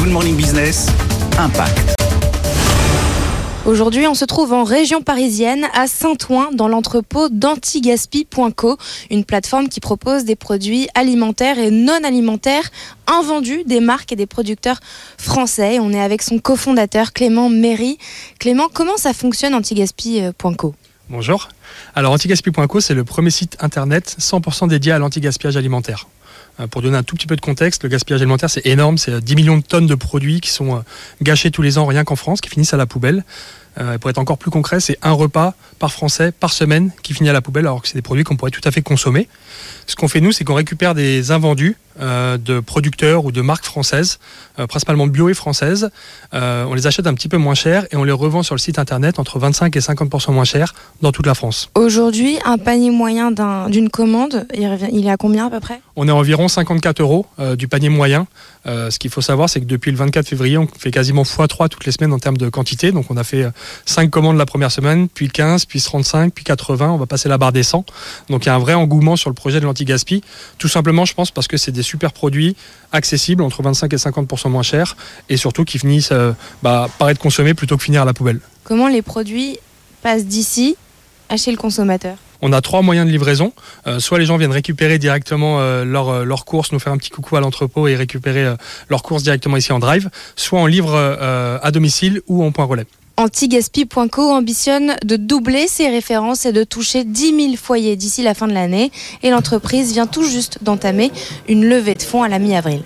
Good Morning Business, Impact. Aujourd'hui, on se trouve en région parisienne, à Saint-Ouen, dans l'entrepôt d'antigaspi.co, une plateforme qui propose des produits alimentaires et non alimentaires invendus des marques et des producteurs français. On est avec son cofondateur Clément Méry. Clément, comment ça fonctionne antigaspi.co Bonjour. Alors antigaspi.co, c'est le premier site internet 100% dédié à l'antigaspillage alimentaire. Euh, pour donner un tout petit peu de contexte, le gaspillage alimentaire, c'est énorme. C'est 10 millions de tonnes de produits qui sont euh, gâchés tous les ans, rien qu'en France, qui finissent à la poubelle. Euh, pour être encore plus concret, c'est un repas par Français par semaine qui finit à la poubelle, alors que c'est des produits qu'on pourrait tout à fait consommer. Ce qu'on fait nous, c'est qu'on récupère des invendus euh, de producteurs ou de marques françaises, euh, principalement bio et françaises. on les achète un petit peu moins cher et on les revend sur le site internet entre 25 et 50% moins cher dans toute la France. Aujourd'hui, un panier moyen d'une commande, il, est à combien à peu près? On est à environ 54 euros du panier moyen. ce qu'il faut savoir, c'est que depuis le 24 février, on fait quasiment x3 toutes les semaines en termes de quantité. Donc on a fait 5 commandes la première semaine, puis 15, puis 35, puis 80. On va passer la barre des 100. Donc il y a un vrai engouement sur le projet de l'anti-gaspi. Tout simplement, je pense, parce que c'est des super produits accessibles, entre 25 et 50% moins chers, et surtout qui finissent euh, bah, par être consommés plutôt que finir à la poubelle. Comment les produits passent d'ici à chez le consommateur? On a trois moyens de livraison. Euh, soit les gens viennent récupérer directement euh, leurs leur courses, nous faire un petit coucou à l'entrepôt et récupérer leurs courses directement ici en drive, soit on livre à domicile ou en point relais. Antigaspi.co ambitionne de doubler ses références et de toucher 10 000 foyers d'ici la fin de l'année. Et l'entreprise vient tout juste d'entamer une levée de fonds à la mi-avril.